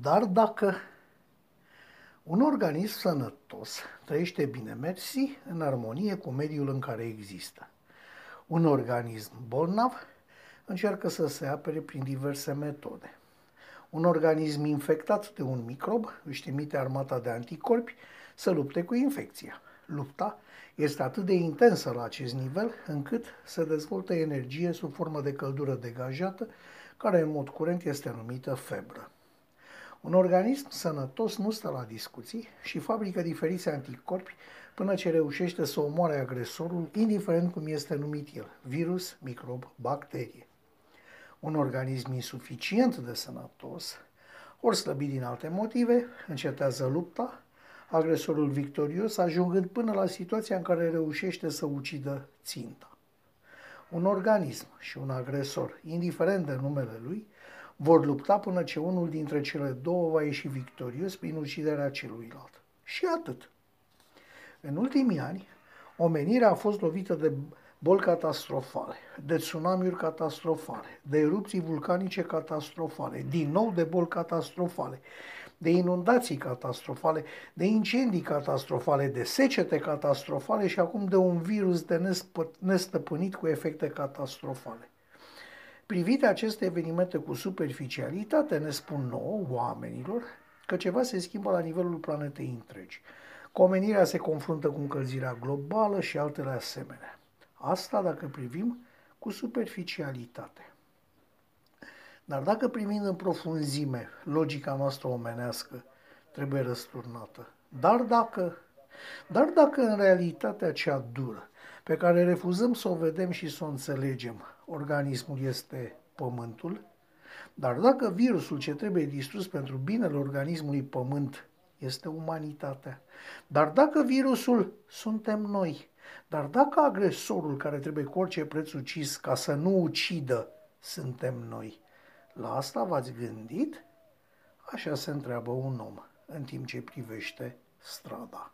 Dar dacă un organism sănătos trăiește bine, mersi, în armonie cu mediul în care există. Un organism bolnav încearcă să se apere prin diverse metode. Un organism infectat de un microb își trimite armata de anticorpi să lupte cu infecția. Lupta este atât de intensă la acest nivel încât se dezvoltă energie sub formă de căldură degajată, care în mod curent este numită febră. Un organism sănătos nu stă la discuții și fabrică diferiți anticorpi până ce reușește să omoare agresorul, indiferent cum este numit el, virus, microb, bacterie. Un organism insuficient de sănătos, ori slăbit din alte motive, încetează lupta, agresorul victorios ajungând până la situația în care reușește să ucidă ținta. Un organism și un agresor, indiferent de numele lui, vor lupta până ce unul dintre cele două va ieși victorios prin uciderea celuilalt. Și atât. În ultimii ani, omenirea a fost lovită de boli catastrofale, de tsunamiuri catastrofale, de erupții vulcanice catastrofale, din nou de boli catastrofale, de inundații catastrofale, de incendii catastrofale, de secete catastrofale și acum de un virus de nestăpânit cu efecte catastrofale. Privite aceste evenimente cu superficialitate, ne spun nouă, oamenilor, că ceva se schimbă la nivelul planetei întregi. Comenirea se confruntă cu încălzirea globală și altele asemenea. Asta dacă privim cu superficialitate. Dar dacă primind în profunzime logica noastră omenească trebuie răsturnată, dar dacă, dar dacă în realitatea cea dură, pe care refuzăm să o vedem și să o înțelegem, organismul este pământul, dar dacă virusul ce trebuie distrus pentru binele organismului pământ este umanitatea, dar dacă virusul suntem noi, dar dacă agresorul care trebuie cu orice preț ucis ca să nu ucidă suntem noi, la asta v-ați gândit? Așa se întreabă un om în timp ce privește strada.